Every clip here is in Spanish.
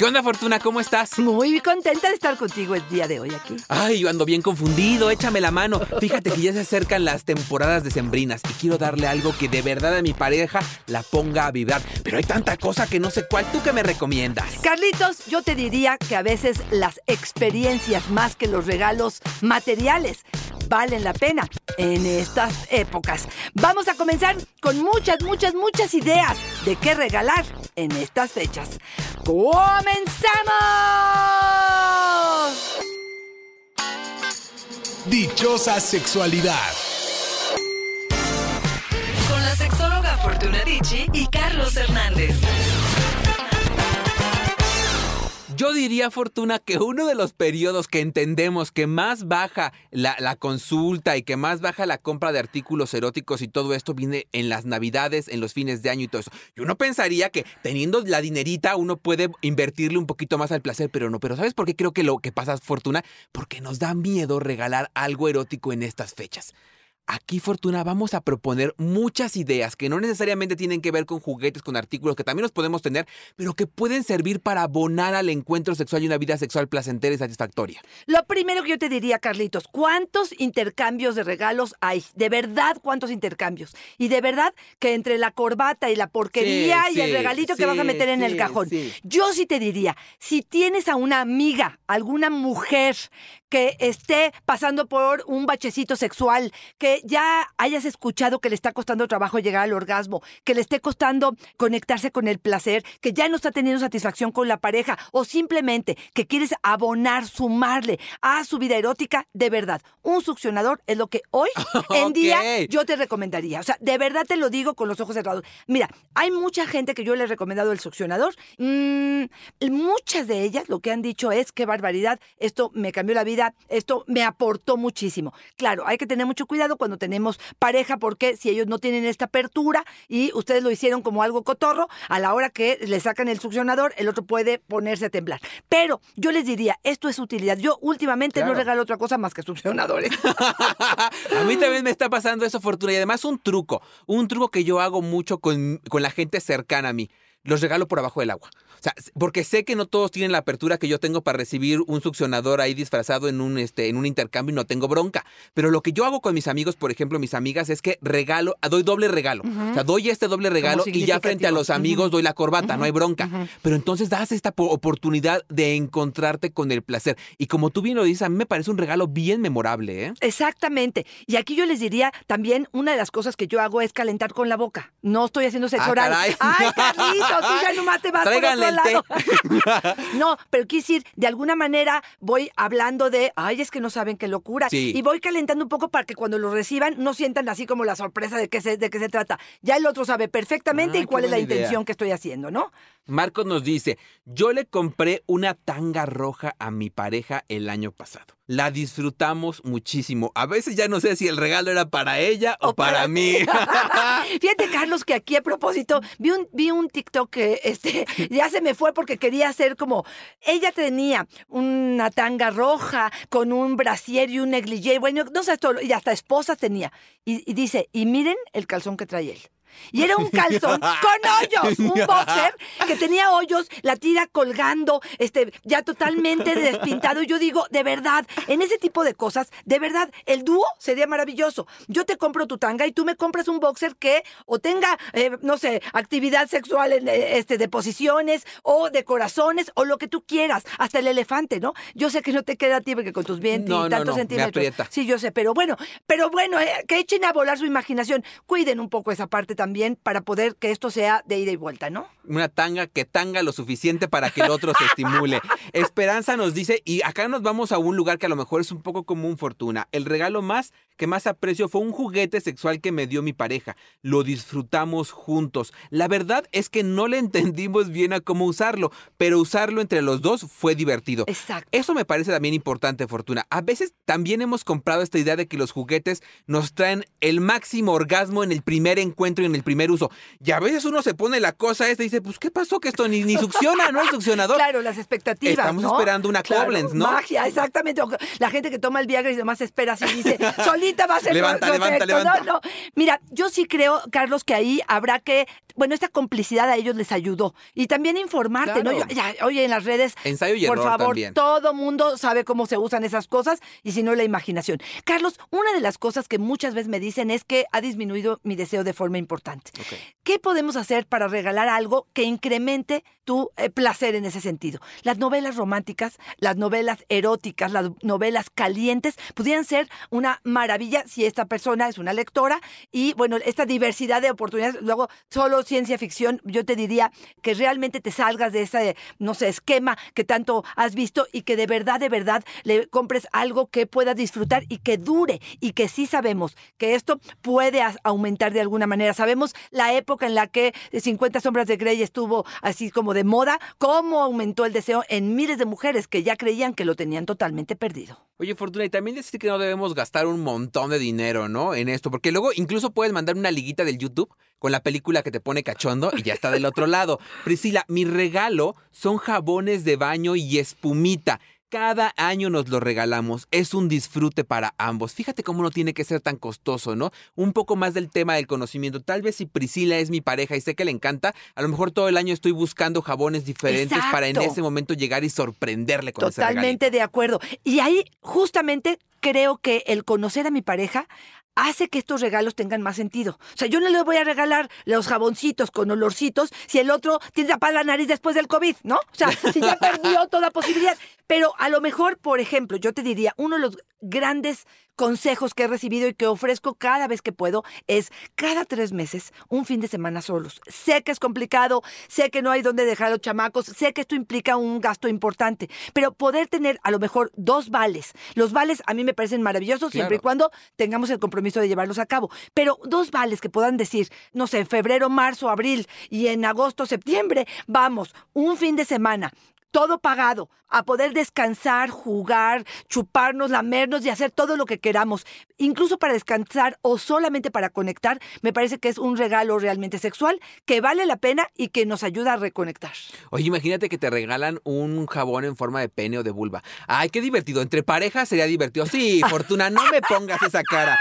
¿Qué onda, Fortuna? ¿Cómo estás? Muy contenta de estar contigo el día de hoy aquí. Ay, yo ando bien confundido, échame la mano. Fíjate que ya se acercan las temporadas decembrinas y quiero darle algo que de verdad a mi pareja la ponga a vibrar. Pero hay tanta cosa que no sé cuál. ¿Tú qué me recomiendas? Carlitos, yo te diría que a veces las experiencias más que los regalos materiales valen la pena en estas épocas. Vamos a comenzar con muchas, muchas, muchas ideas de qué regalar en estas fechas. ¡Comenzamos! Dichosa sexualidad. Con la sexóloga Fortuna Dicci y Carlos Hernández. Diría, Fortuna, que uno de los periodos que entendemos que más baja la, consulta y que más baja la compra de artículos eróticos y todo esto viene en las navidades, en los fines de año y todo eso. Y uno pensaría que teniendo la dinerita uno puede invertirle un poquito más al placer, pero no. Pero ¿sabes por qué creo que lo que pasa, Fortuna? Porque nos da miedo regalar algo erótico en estas fechas. Aquí, Fortuna, vamos a proponer muchas ideas que no necesariamente tienen que ver con juguetes, con artículos que también los podemos tener, pero que pueden servir para abonar al encuentro sexual y una vida sexual placentera y satisfactoria. Lo primero que yo te diría, Carlitos, ¿cuántos intercambios de regalos hay? De verdad, ¿cuántos intercambios? Y de verdad que entre la corbata y la porquería Sí, y el sí, regalito que vas a meter en el cajón. Yo sí te diría, si tienes a una amiga, alguna mujer que esté pasando por un bachecito sexual, que ya hayas escuchado que le está costando trabajo llegar al orgasmo, que le esté costando conectarse con el placer, que ya no está teniendo satisfacción con la pareja o simplemente que quieres abonar, sumarle a su vida erótica, de verdad, un succionador es lo que hoy en día yo te recomendaría. O sea, de verdad te lo digo con los ojos cerrados. Mira, hay mucha gente que yo le he recomendado el succionador. Mm, muchas de ellas lo que han dicho es, qué barbaridad, esto me cambió la vida, esto me aportó muchísimo. Claro, hay que tener mucho cuidado cuando tenemos pareja porque si ellos no tienen esta apertura y ustedes lo hicieron como algo cotorro, a la hora que le sacan el succionador, el otro puede ponerse a temblar. Pero yo les diría, esto es utilidad. Yo últimamente no regalo otra cosa más que succionadores. a mí también me está pasando eso, Fortuna. Y además un truco, un truco que yo hago mucho con, con la gente cercana a mí. Los regalo por abajo del agua. O sea, porque sé que no todos tienen la apertura que yo tengo para recibir un succionador ahí disfrazado en un, este, en un intercambio y no tengo bronca. Pero lo que yo hago con mis amigos, por ejemplo, mis amigas, es que regalo, doy doble regalo. O sea, doy este doble regalo y ya frente a los amigos doy la corbata, no hay bronca. Pero entonces das esta po- oportunidad de encontrarte con el placer. Y como tú bien lo dices, a mí me parece un regalo bien memorable, ¿eh? Exactamente. Y aquí yo les diría también, una de las cosas que yo hago es calentar con la boca. No estoy haciendo sexo Ah, oral. caray. Ay, tú ya nomás te vas por otro lado. no, pero quiero decir, de alguna manera voy hablando de, ay, es que no saben qué locura. Sí. Y voy calentando un poco para que cuando lo reciban no sientan así como la sorpresa de qué se, de qué se trata. Ya el otro sabe perfectamente Ah, y cuál es la idea. intención que estoy haciendo, ¿no? Marcos nos dice, yo le compré una tanga roja a mi pareja el año pasado. La disfrutamos muchísimo. A veces ya no sé si el regalo era para ella o, O para para, mí. Fíjate, Carlos, que aquí a propósito, vi un, vi un TikTok que este, ya se me fue porque quería hacer como. Ella tenía una tanga roja con un brasier y un negligé. Bueno, no sé, todo, y hasta esposas tenía. Y, y dice, y miren el calzón que trae él. Y era un calzón con hoyos, un boxer que tenía hoyos, la tira colgando, este, ya totalmente despintado. Y yo digo, de verdad, en ese tipo de cosas, de verdad, el dúo sería maravilloso. Yo te compro tu tanga y tú me compras un boxer que o tenga, eh, no sé, actividad sexual en, eh, este, de posiciones o de corazones o lo que tú quieras, hasta el elefante, ¿no? Yo sé que no te queda a ti porque con tus 20 No, y tantos no, centímetros. Sí, yo sé, pero bueno, pero bueno, eh, que echen a volar su imaginación. Cuiden un poco esa parte también para poder que esto sea de ida y vuelta, ¿no? Una tanga que tanga lo suficiente para que el otro se estimule. Esperanza nos dice, y acá nos vamos a un lugar que a lo mejor es un poco común, Fortuna. El regalo más que más aprecio fue un juguete sexual que me dio mi pareja. Lo disfrutamos juntos. La verdad es que no le entendimos bien a cómo usarlo, pero usarlo entre los dos fue divertido. Exacto. Eso me parece también importante, Fortuna. A veces también hemos comprado esta idea de que los juguetes nos traen el máximo orgasmo en el primer encuentro y en el primer uso. Y a veces uno se pone la cosa esta y dice, pues, ¿qué pasó? Que esto ni, ni succiona, ¿no? El succionador. Claro, las expectativas. Estamos ¿no? esperando una Claro, Koblenz, ¿no? Magia, exactamente. La gente que toma el Viagra y demás espera así dice, solita va a ser Levanta, levanta, efecto". levanta. No, no. Mira, yo sí creo, Carlos, que ahí habrá que, bueno, esta complicidad a ellos les ayudó. Y también informarte, ¿no? Yo- ya, oye, en las redes, Ensayo y por favor, también. todo mundo sabe cómo se usan esas cosas y si no, la imaginación. Carlos, una de las cosas que muchas veces me dicen es que ha disminuido mi deseo de forma importante. ¿Qué podemos hacer para regalar algo que incremente tu eh, placer en ese sentido? Las novelas románticas, las novelas eróticas, las novelas calientes pudieran ser una maravilla si esta persona es una lectora y bueno, esta diversidad de oportunidades, luego solo ciencia ficción, yo te diría que realmente te salgas de ese, no sé, esquema que tanto has visto y que de verdad, de verdad le compres algo que puedas disfrutar y que dure y que sí sabemos que esto puede aumentar de alguna manera. Sabemos la época en la que 50 sombras de Grey estuvo así como de moda, cómo aumentó el deseo en miles de mujeres que ya creían que lo tenían totalmente perdido. Oye, Fortuna, y también decir que no debemos gastar un montón de dinero, ¿no? En esto, porque luego incluso puedes mandar una liguita del YouTube con la película que te pone cachondo y ya está del otro lado. Priscila, mi regalo son jabones de baño y espumita. Cada año nos lo regalamos. Es un disfrute para ambos. Fíjate cómo no tiene que ser tan costoso, ¿no? Un poco más del tema del conocimiento. Tal vez si Priscila es mi pareja y sé que le encanta, a lo mejor todo el año estoy buscando jabones diferentes para en ese momento llegar y sorprenderle con ese regalito. Totalmente de acuerdo. Y ahí justamente creo que el conocer a mi pareja hace que estos regalos tengan más sentido. O sea, yo no le voy a regalar los jaboncitos con olorcitos si el otro tiene tapada la nariz después del COVID, ¿no? O sea, si ya perdió toda posibilidad. Pero a lo mejor, por ejemplo, yo te diría, uno de los grandes consejos que he recibido y que ofrezco cada vez que puedo es cada tres meses un fin de semana solos. Sé que es complicado, sé que no hay dónde dejar a los chamacos, sé que esto implica un gasto importante, pero poder tener a lo mejor dos vales. Los vales a mí me parecen maravillosos siempre y cuando tengamos el compromiso de llevarlos a cabo. Pero dos vales que puedan decir, no sé, febrero, marzo, abril y en agosto, septiembre, vamos, un fin de semana todo pagado, a poder descansar, jugar, chuparnos, lamernos y hacer todo lo que queramos, incluso para descansar o solamente para conectar, me parece que es un regalo realmente sexual que vale la pena y que nos ayuda a reconectar. Oye, imagínate que te regalan un jabón en forma de pene o de vulva. Ay, qué divertido. Entre parejas sería divertido. Sí, Fortuna, no me pongas esa cara.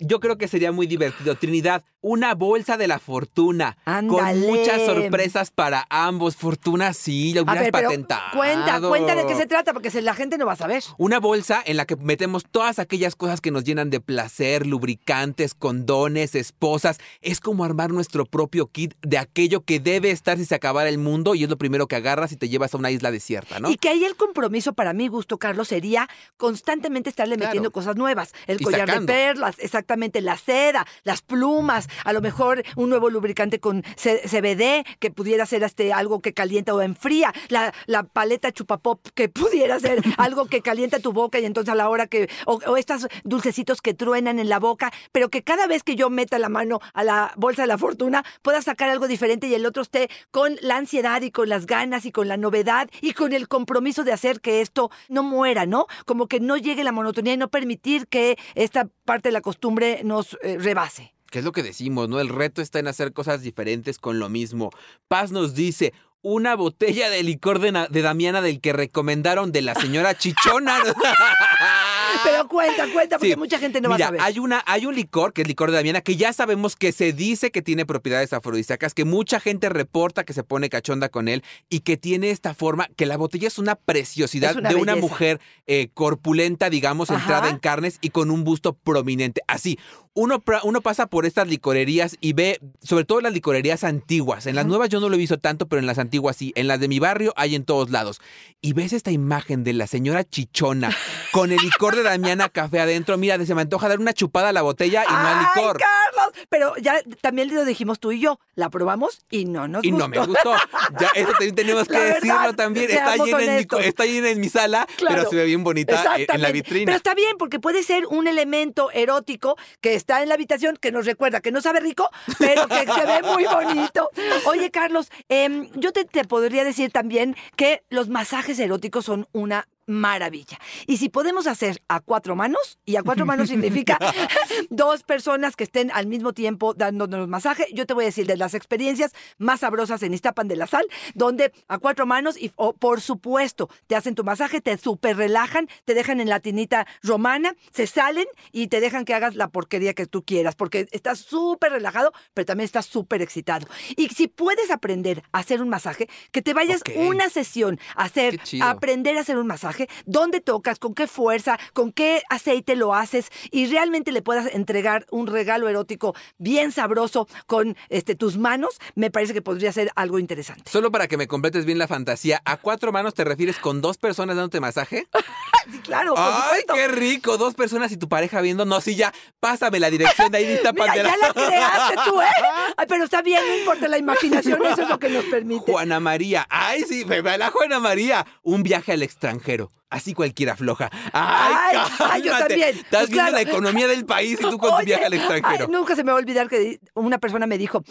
Yo creo que sería muy divertido. Trinidad, una bolsa de la fortuna. Ándale. Con muchas sorpresas para ambos. Fortuna, sí, lo A hubieras ver, pero patentado. cuenta, cuenta de qué se trata, porque la gente no va a saber. Una bolsa en la que metemos todas aquellas cosas que nos llenan de placer, lubricantes, condones, esposas. Es como armar nuestro propio kit de aquello que debe estar si se acabara el mundo y es lo primero que agarras y te llevas a una isla desierta, ¿no? Y que ahí el compromiso para mi gusto, Carlos, sería constantemente estarle Claro. metiendo cosas nuevas. El Y collar sacando. de perlas, exactamente la seda, las plumas, a lo mejor un nuevo lubricante con CBD que pudiera ser este, algo que calienta o enfría, la, la paleta chupapop que pudiera ser algo que calienta tu boca y entonces a la hora que, o, o estos dulcecitos que truenan en la boca, pero que cada vez que yo meta la mano a la bolsa de la fortuna pueda sacar algo diferente y el otro esté con la ansiedad y con las ganas y con la novedad y con el compromiso de hacer que esto no muera, ¿no? Como que no llegue la monotonía y no permitir que esta parte de la costumbre nos eh, rebase. ¿Qué es lo que decimos, no? El reto está en hacer cosas diferentes con lo mismo. Paz nos dice, una botella de licor de, de Damiana del que recomendaron de la señora Chichona. Pero cuenta, cuenta, porque Sí. mucha gente no Mira, va a saber. hay una, hay un licor, que es licor de Damiana, que ya sabemos que se dice que tiene propiedades afrodisíacas, que mucha gente reporta que se pone cachonda con él y que tiene esta forma, que la botella es una preciosidad Es una de una mujer eh, corpulenta, digamos, Ajá. entrada en carnes y con un busto prominente. Así, uno, uno pasa por estas licorerías y ve, sobre todo las licorerías antiguas. En las nuevas yo no lo he visto tanto, pero en las antiguas sí. En las de mi barrio hay en todos lados. Y ves esta imagen de la señora Chichona con el licor de Damiana Café adentro. Mira, se me antoja dar una chupada a la botella y no al ¡Ay, licor. Carlos! pero ya también lo dijimos tú y yo. La probamos y no nos Y gustó. no me gustó. Ya, eso también tenemos que verdad, decirlo también. Está llena, en mi, está llena en mi sala, Claro. pero se ve bien bonita en- en la vitrina. Pero está bien, porque puede ser un elemento erótico que está en la habitación, que nos recuerda que no sabe rico, pero que se ve muy bonito. Oye, Carlos, em, yo te, te podría decir también que los masajes eróticos son una maravilla. Y si podemos hacer a cuatro manos, y a cuatro manos significa dos personas que estén al mismo tiempo dándonos masaje, yo te voy a decir de las experiencias más sabrosas en Iztapan de la Sal, donde a cuatro manos y por supuesto te hacen tu masaje, te super relajan, te dejan en la tinita romana, se salen y te dejan que hagas la porquería que tú quieras, porque estás súper relajado, pero también estás súper excitado. Y si puedes aprender a hacer un masaje, que te vayas una sesión a hacer, a aprender a hacer un masaje, dónde tocas, con qué fuerza, con qué aceite lo haces y realmente le puedas entregar un regalo erótico bien sabroso con este, tus manos, me parece que podría ser algo interesante. Solo para que me completes bien la fantasía, ¿a cuatro manos te refieres con dos personas dándote masaje? Sí, claro, por ¡Ay, supuesto. qué rico! Dos personas y tu pareja viendo. No, sí, ya, pásame la dirección de ahí de esta Mira, ya la creaste tú, ¿eh? Ay, pero está bien, no importa la imaginación, eso es lo que nos permite. Juana María. ¡Ay, sí! Me va la Juana María. Un viaje al extranjero. Así cualquiera floja. ¡Ay, Ay, ay, yo también. Estás Pues viendo claro. la economía del país y tú con tu Oye, viaje al extranjero. ay, nunca se me va a olvidar que una persona me dijo,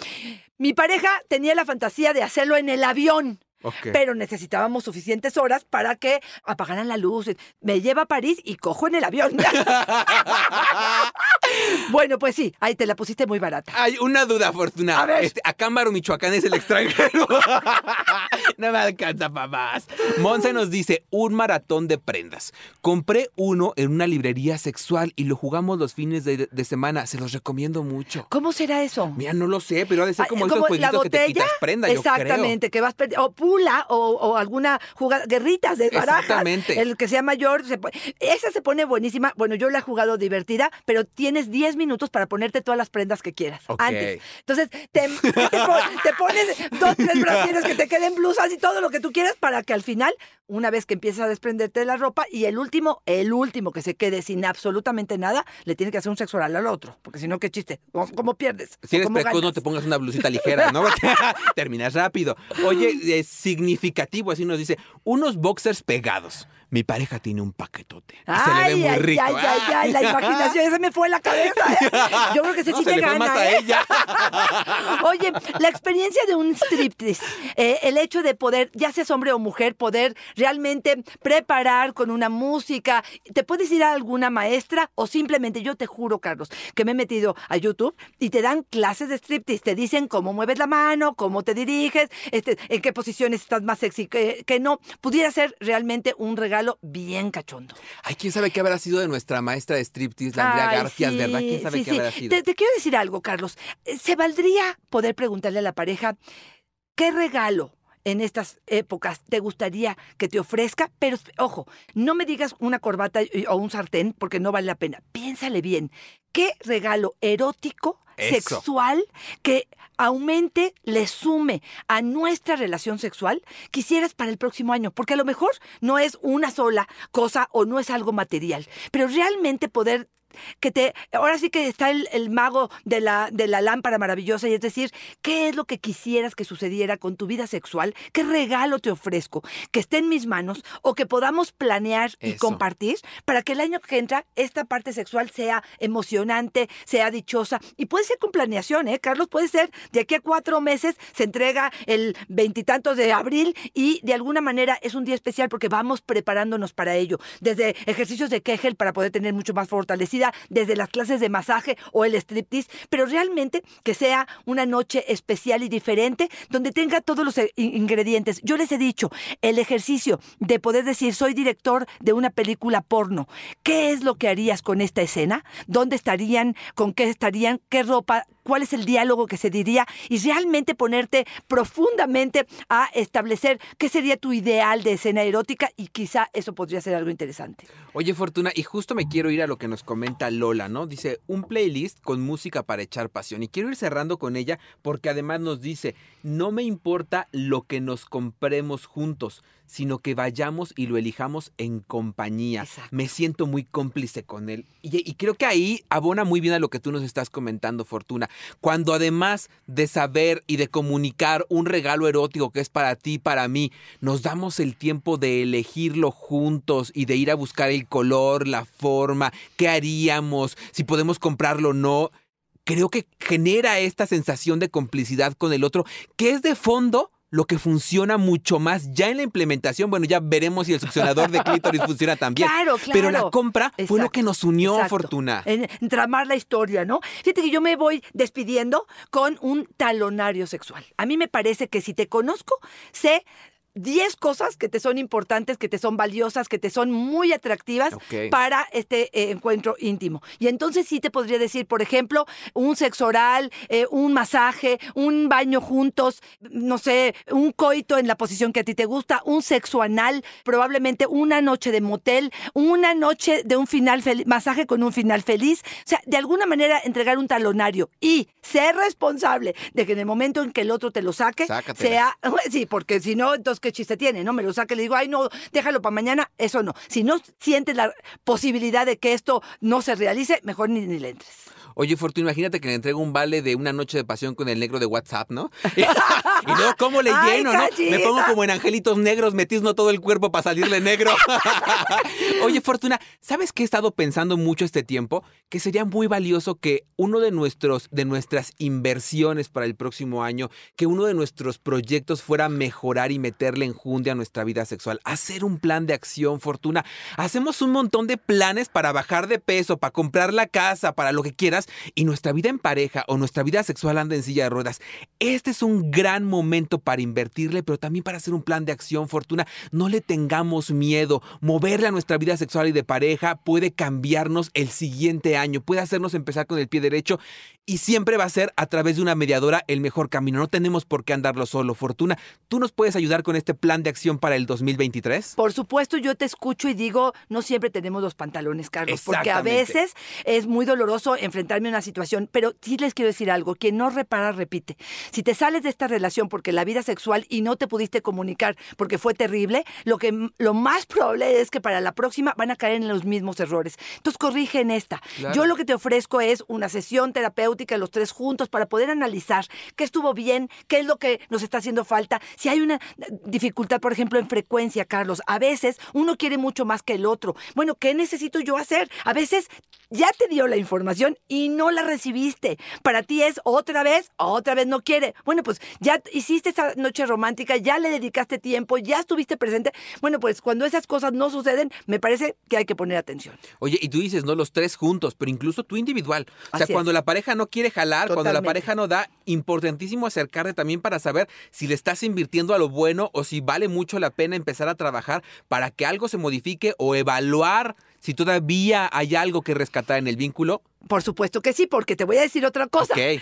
mi pareja tenía la fantasía de hacerlo en el avión. Pero necesitábamos suficientes horas para que apagaran la luz. Me lleva a París y cojo en el avión. bueno, pues sí, ahí te la pusiste muy barata. Hay una duda, Fortuna. A ver. Este, Acámbaro, Michoacán es el extranjero. no me alcanza para más. Monse nos dice, un maratón de prendas. Compré uno en una librería sexual y lo jugamos los fines de, de semana. Se los recomiendo mucho. ¿Cómo será eso? Mira, no lo sé, pero ha de ser Ah, como esos jueguitos que te quitas prenda, yo creo. Exactamente, que vas perdi- o pula o, o alguna jugada, guerritas de barajas. Exactamente. El que sea mayor, se esa se pone buenísima. Bueno, yo la he jugado divertida, pero tienes 10 minutos para ponerte todas las prendas que quieras antes. Entonces, te, te pon- te pones dos, tres brasieres que te queden blusas y todo lo que tú quieras para que al final, una vez que empiezas a desprenderte de la ropa y el último, el último que se quede sin absolutamente nada, le tiene que hacer un sexo oral al otro, porque si no, qué chiste, ¿cómo, cómo pierdes? Si ¿O eres precoz, no te pongas una blusita ligera, ¿no? Porque terminas rápido. Oye, es significativo, así nos dice, unos boxers pegados. Mi pareja tiene un paquetote. Y se le ve muy ay, rico. Ay, ay, ay, la imaginación, esa me fue la cabeza. ¿eh? Yo creo que ese No, sí se te le fue gana. a ¿eh? ella. Oye, la experiencia de un striptease, eh, el hecho de poder, ya seas hombre o mujer, poder realmente preparar con una música, te puedes ir a alguna maestra o simplemente, yo te juro, Carlos, que me he metido a YouTube y te dan clases de striptease, te dicen cómo mueves la mano, cómo te diriges, este, en qué posiciones estás más sexy que, que no. Pudiera ser realmente un regalo bien cachondo. Ay, quién sabe qué habrá sido de nuestra maestra de striptease, la Andrea Ay, García, sí, ¿verdad? ¿Quién sabe sí, qué sí. habrá sido? Te, te quiero decir algo, Carlos. Eh, ¿Se valdría poder preguntarle a la pareja qué regalo en estas épocas te gustaría que te ofrezca? Pero, ojo, no me digas una corbata o un sartén porque no vale la pena. Piénsale bien. ¿Qué regalo erótico, Sexual, que aumente, le sume a nuestra relación sexual, quisieras para el próximo año? Porque a lo mejor no es una sola cosa o no es algo material, pero realmente poder que te, ahora sí que está el, el mago de la, de la lámpara maravillosa, y es decir, ¿qué es lo que quisieras que sucediera con tu vida sexual? ¿Qué regalo te ofrezco? Que esté en mis manos o que podamos planear y Eso. compartir para que el año que entra esta parte sexual sea emocionante, sea dichosa. Y puede ser con planeación, ¿eh? Carlos, puede ser de aquí a cuatro meses, se entrega el veintitantos de abril y de alguna manera es un día especial porque vamos preparándonos para ello. Desde ejercicios de Kegel para poder tener mucho más fortalecida, desde las clases de masaje o el striptease, pero realmente que sea una noche especial y diferente donde tenga todos los eh, in- ingredientes. Yo les he dicho, el ejercicio de poder decir, soy director de una película porno. ¿Qué es lo que harías con esta escena? ¿Dónde estarían? ¿Con qué estarían? ¿Qué ropa? ¿Cuál es el diálogo que se diría? Y realmente ponerte profundamente a establecer qué sería tu ideal de escena erótica y quizá eso podría ser algo interesante. Oye, Fortuna, y justo me quiero ir a lo que nos comenta Lola, ¿no? Dice, un playlist con música para echar pasión. Y quiero ir cerrando con ella porque además nos dice, no me importa lo que nos compremos juntos, sino que vayamos y lo elijamos en compañía. Exacto. Me siento muy cómplice con él. Y, y creo que ahí abona muy bien a lo que tú nos estás comentando, Fortuna. Cuando además de saber y de comunicar un regalo erótico que es para ti, para mí, nos damos el tiempo de elegirlo juntos y de ir a buscar el color, la forma, qué haríamos, si podemos comprarlo o no, creo que genera esta sensación de complicidad con el otro, que es de fondo lo que funciona mucho más ya en la implementación. Bueno, ya veremos si el succionador de clítoris funciona también. Claro, claro. Pero la compra fue lo que nos unió, exacto. Fortuna. En tramar la historia, ¿no? Fíjate que yo me voy despidiendo con un talonario sexual. A mí me parece que si te conozco, sé 10 cosas que te son importantes, que te son valiosas, que te son muy atractivas para este eh, encuentro íntimo. Y entonces sí te podría decir, por ejemplo, un sexo oral, eh, un masaje, un baño juntos, no sé, un coito en la posición que a ti te gusta, un sexo anal, probablemente una noche de motel, una noche de un final feliz, masaje con un final feliz. O sea, de alguna manera entregar un talonario y ser responsable de que en el momento en que el otro te lo saque, Sácatelas. sea Sí, porque si no, entonces qué chiste tiene, ¿no? Me lo saque, le digo, ay, no, déjalo para mañana, eso no. Si no sientes la posibilidad de que esto no se realice, mejor ni, ni le entres. Oye, Fortuna, imagínate que le entrego un vale de una noche de pasión con el negro de WhatsApp, ¿no? y luego, ¿cómo le Ay, lleno, no? Me pongo como en angelitos negros, metizno todo el cuerpo para salirle negro. Oye, Fortuna, ¿sabes qué he estado pensando mucho este tiempo? Que sería muy valioso que uno de nuestros, de nuestras inversiones para el próximo año, que uno de nuestros proyectos fuera mejorar y meterle enjundia a nuestra vida sexual. Hacer un plan de acción, Fortuna. Hacemos un montón de planes para bajar de peso, para comprar la casa, para lo que quieras, y nuestra vida en pareja o nuestra vida sexual anda en silla de ruedas. Este es un gran momento para invertirle, pero también para hacer un plan de acción, Fortuna. No le tengamos miedo. Moverle a nuestra vida sexual y de pareja puede cambiarnos el siguiente año, puede hacernos empezar con el pie derecho y siempre va a ser a través de una mediadora el mejor camino. No tenemos por qué andarlo solo, Fortuna. ¿Tú nos puedes ayudar con este plan de acción para el 2023? Por supuesto, yo te escucho y digo, no siempre tenemos los pantalones, Carlos, porque a veces es muy doloroso enfrentarme una situación, pero sí les quiero decir algo, quien no repara, repite. Si te sales de esta relación porque la vida sexual y no te pudiste comunicar porque fue terrible, lo que lo más probable es que para la próxima van a caer en los mismos errores. Entonces corrige en esta. Claro. Yo lo que te ofrezco es una sesión terapéutica los tres juntos para poder analizar qué estuvo bien, qué es lo que nos está haciendo falta. Si hay una dificultad, por ejemplo, en frecuencia, Carlos, a veces uno quiere mucho más que el otro. Bueno, ¿qué necesito yo hacer? A veces ya te dio la información y no la recibiste. Para ti es otra vez, otra vez no quiere. Bueno, pues ya hiciste esa noche romántica, ya le dedicaste tiempo, ya estuviste presente. Bueno, pues cuando esas cosas no suceden, me parece que hay que poner atención. Oye, y tú dices, no los tres juntos, pero incluso tú individual. O sea, Así es. cuando la pareja no quiere jalar, cuando la pareja no da, importantísimo acercarte también para saber si le estás invirtiendo a lo bueno o si vale mucho la pena empezar a trabajar para que algo se modifique o evaluar si todavía hay algo que rescatar en el vínculo. Por supuesto que sí, porque te voy a decir otra cosa. Ok.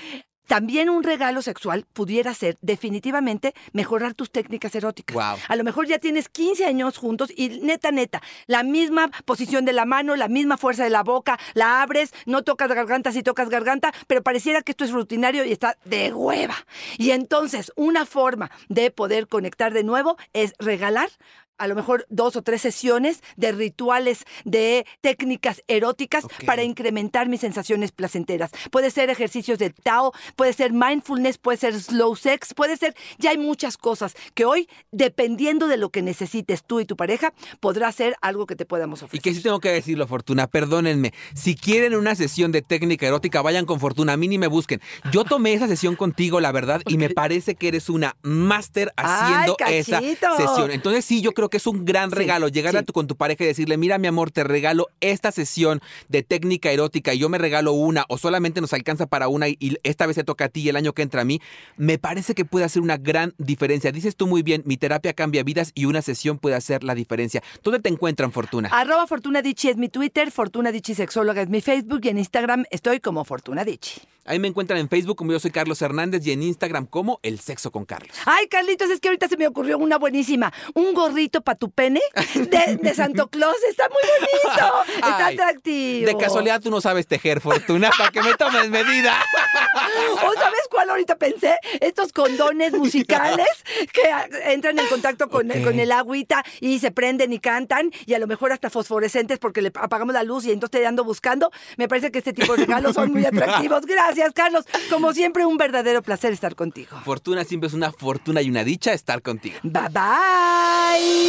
También un regalo sexual pudiera ser definitivamente mejorar tus técnicas eróticas. Guau. A lo mejor ya tienes 15 años juntos y neta, neta, la misma posición de la mano, la misma fuerza de la boca, la abres, no tocas garganta si tocas garganta, pero pareciera que esto es rutinario y está de hueva. Y entonces, una forma de poder conectar de nuevo es regalar a lo mejor dos o tres sesiones de rituales, de técnicas eróticas para incrementar mis sensaciones placenteras. Puede ser ejercicios de Tao, puede ser mindfulness, puede ser slow sex, puede ser, ya hay muchas cosas que hoy, dependiendo de lo que necesites tú y tu pareja, podrá ser algo que te podamos Y ofrecer. que sí tengo que decirlo, Fortuna, perdónenme. Si quieren una sesión de técnica erótica, vayan con Fortuna, a mí ni me busquen. Yo tomé esa sesión contigo, la verdad, y me parece que eres una máster haciendo ¡Ay, esa sesión. Entonces sí, yo creo que es un gran Sí, regalo llegar a sí. tu, con tu pareja y decirle, mira mi amor, te regalo esta sesión de técnica erótica y yo me regalo una o solamente nos alcanza para una y, y esta vez se toca a ti y el año que entra a mí, me parece que puede hacer una gran diferencia. Dices tú muy bien, mi terapia cambia vidas y una sesión puede hacer la diferencia. ¿Dónde te encuentran, Fortuna? Arroba Fortuna Dichi es mi Twitter, Fortuna Dichi Sexóloga es mi Facebook y en Instagram estoy como Fortuna Dichi. Ahí me encuentran en Facebook como yo soy Carlos Hernández y en Instagram como El Sexo con Carlos. Ay, Carlitos, es que ahorita se me ocurrió una buenísima. Un gorrito gorrito para tu pene de, de Santo Claus. Está muy bonito. Está Ay, atractivo. De casualidad tú no sabes tejer, Fortuna, para que me tomes medida. ¿O sabes cuál ahorita pensé? Estos condones musicales que entran en contacto con, con el agüita y se prenden y cantan y a lo mejor hasta fosforescentes porque le apagamos la luz y entonces te ando buscando. Me parece que este tipo de regalos son muy atractivos. Gracias, Carlos. Como siempre, un verdadero placer estar contigo. Fortuna siempre es una fortuna y una dicha estar contigo. Bye bye.